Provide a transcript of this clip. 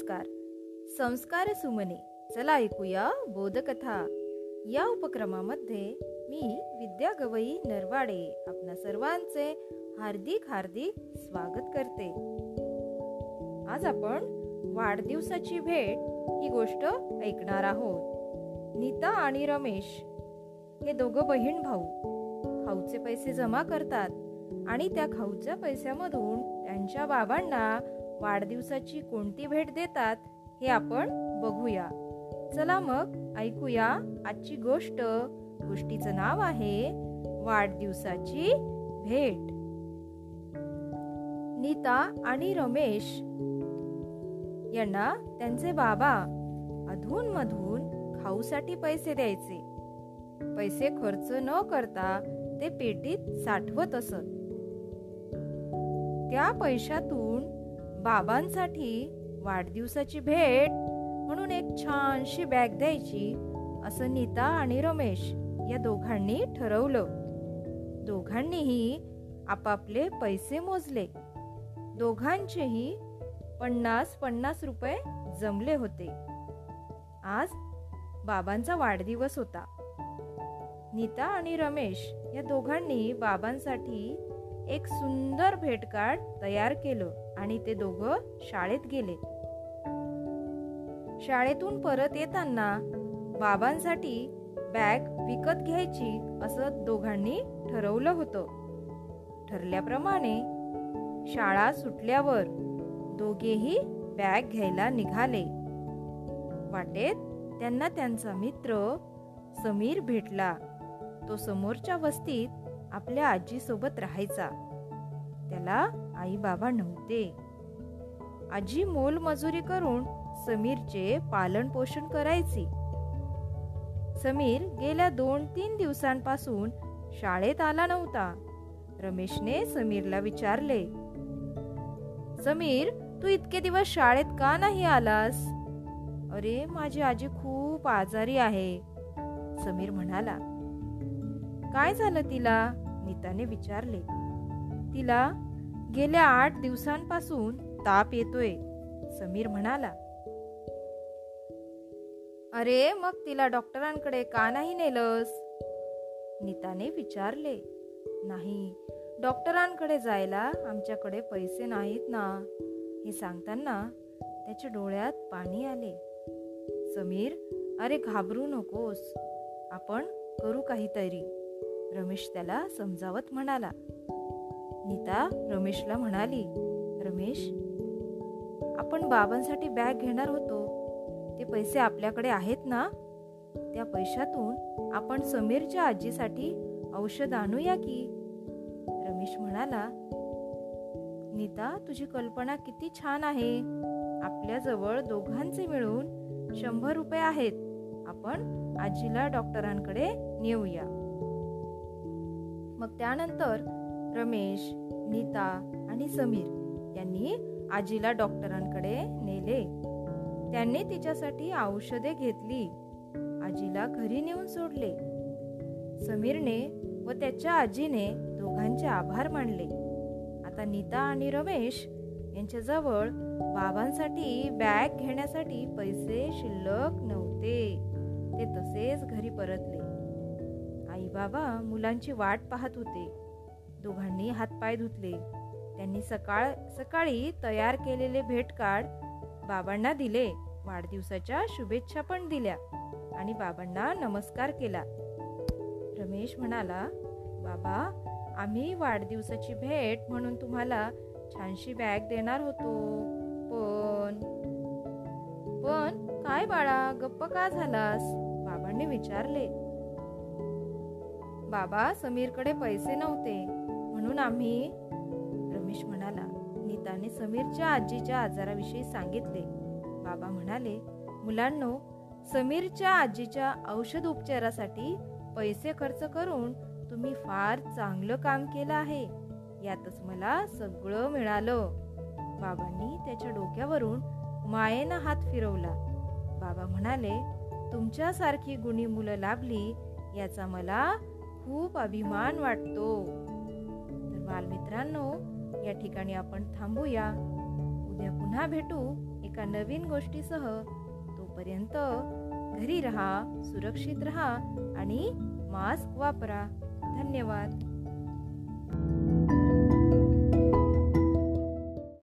नमस्कार. संस्कार सुमने. चला ऐकूया बोधकथा. या उपक्रमामध्ये मी विद्या गवई नरवाडे आपल्या सर्वांचे हार्दिक हार्दिक स्वागत करते. आज आपण वाढदिवसाची भेट ही गोष्ट ऐकणार आहोत. नीता आणि रमेश हे दोघं बहीण भाऊ. खाऊचे पैसे जमा करतात आणि त्या खाऊच्या पैशामधून त्यांच्या बाबांना वाढदिवसाची कोणती भेट देतात हे आपण बघूया. चला मग ऐकूया आजची गोष्ट. गोष्टीचं नाव आहे वाढदिवसाची भेट. नीता आणि रमेश यांना त्यांचे बाबा अधून मधून खाऊसाठी पैसे द्यायचे. पैसे खर्च न करता ते पेटीत साठवत असत. त्या पैशातून बाबांसाठी वाढदिवसाची भेट म्हणून एक छानशी बॅग द्यायची असं नीता आणि रमेश या दोघांनी ठरवलं. दोघांनीही आपापले पैसे मोजले. दोघांचेही पन्नास पन्नास रुपये जमले होते. आज बाबांचा वाढदिवस होता. नीता आणि रमेश या दोघांनी बाबांसाठी एक सुंदर भेटकार्ड तयार केलं. आणि ते दोघं शाळेत गेले. शाळेतून परत येताना बाबांसाठी बॅग विकत घ्यायची असं दोघांनी ठरवलं होतं. ठरल्याप्रमाणे शाळा सुटल्यावर दोघेही बॅग घ्यायला निघाले. वाटेत त्यांना त्यांचा मित्र समीर भेटला. तो समोरच्या वस्तीत आपल्या आजीसोबत राहायचा. त्याला आई बाबा नव्हते. आजी मोल मजुरी करून समीरचे पालन पोषण करायची. समीर गेल्या दोन तीन दिवसांपासून शाळेत आला नव्हता. रमेशने समीरला विचारले समीर तू इतके दिवस शाळेत का नाही आलास? अरे माझी आजी खूप आजारी आहे. समीर म्हणाला काय झालं तिला? नीताने विचारले तिला गेल्या आठ दिवसांपासून ताप येतोय समीर म्हणाला. अरे मग तिला डॉक्टरांकडे का नाही नेलस? नीताने विचारले. नाही डॉक्टरांकडे जायला आमच्याकडे पैसे नाहीत ना हे सांगताना त्याच्या डोळ्यात पाणी आले. समीर अरे घाबरू नकोस आपण करू काहीतरी. रमेश त्याला समजावत म्हणाला. नीता रमेशला म्हणाली रमेश आपण बाबांसाठी बॅग घेणार होतो. ते पैसे आपल्याकडे आहेत ना? त्या पैशातून आपण समीरच्या आजीसाठी औषध आणूया की? रमेश म्हणाला नीता तुझी कल्पना किती छान आहे. आपल्याजवळ दोघांचे मिळून शंभर रुपये आहेत. आपण आजीला डॉक्टरांकडे नेऊया. मग त्यानंतर रमेश नीता आणि समीर यांनी आजीला डॉक्टरांकडे नेले. त्यांनी तिच्यासाठी औषधे घेतली. आजीला घरी नेऊन सोडले. समीरने व त्याच्या आजीने दोघांचे आभार मानले. आता नीता आणि रमेश यांच्याजवळ बाबांसाठी बॅग घेण्यासाठी पैसे शिल्लक नव्हते. ते तसेच घरी परतले. आई बाबा मुलांची वाट पाहत होते. दोघांनी हातपाय धुतले. त्यांनी सकाळ सकाळी तयार केलेले भेटकार्ड बाबांना दिले. वाढदिवसाच्या शुभेच्छा पण दिल्या आणि बाबांना नमस्कार केला. रमेश म्हणाला बाबा आम्ही वाढदिवसाची भेट म्हणून तुम्हाला छानशी बॅग देणार होतो. पण पण काय बाळा गप्प का झालास? बाबांनी विचारले. बाबा समीरकडे पैसे नव्हते. म्हणून आम्ही रमेश म्हणाला नीताने समीरच्या आजीच्या आजाराविषयी सांगितले. बाबा म्हणाले मुलांनो समीरच्या आजीच्या औषध उपचारासाठी पैसे खर्च करून तुम्ही फार चांगलं काम केलं आहे. यातच मला सगळं मिळालं. बाबांनी त्याच्या डोक्यावरून मायेनं हात फिरवला. बाबा म्हणाले तुमच्यासारखी गुणी मुलं लाभली याचा मला खूप अभिमान वाटतो. बालमित्रांनो या ठिकाणी आपण थांबूया. उद्या पुन्हा भेटू एका नवीन गोष्टीसह. तोपर्यंत घरी रहा सुरक्षित रहा आणि मास्क वापरा. धन्यवाद.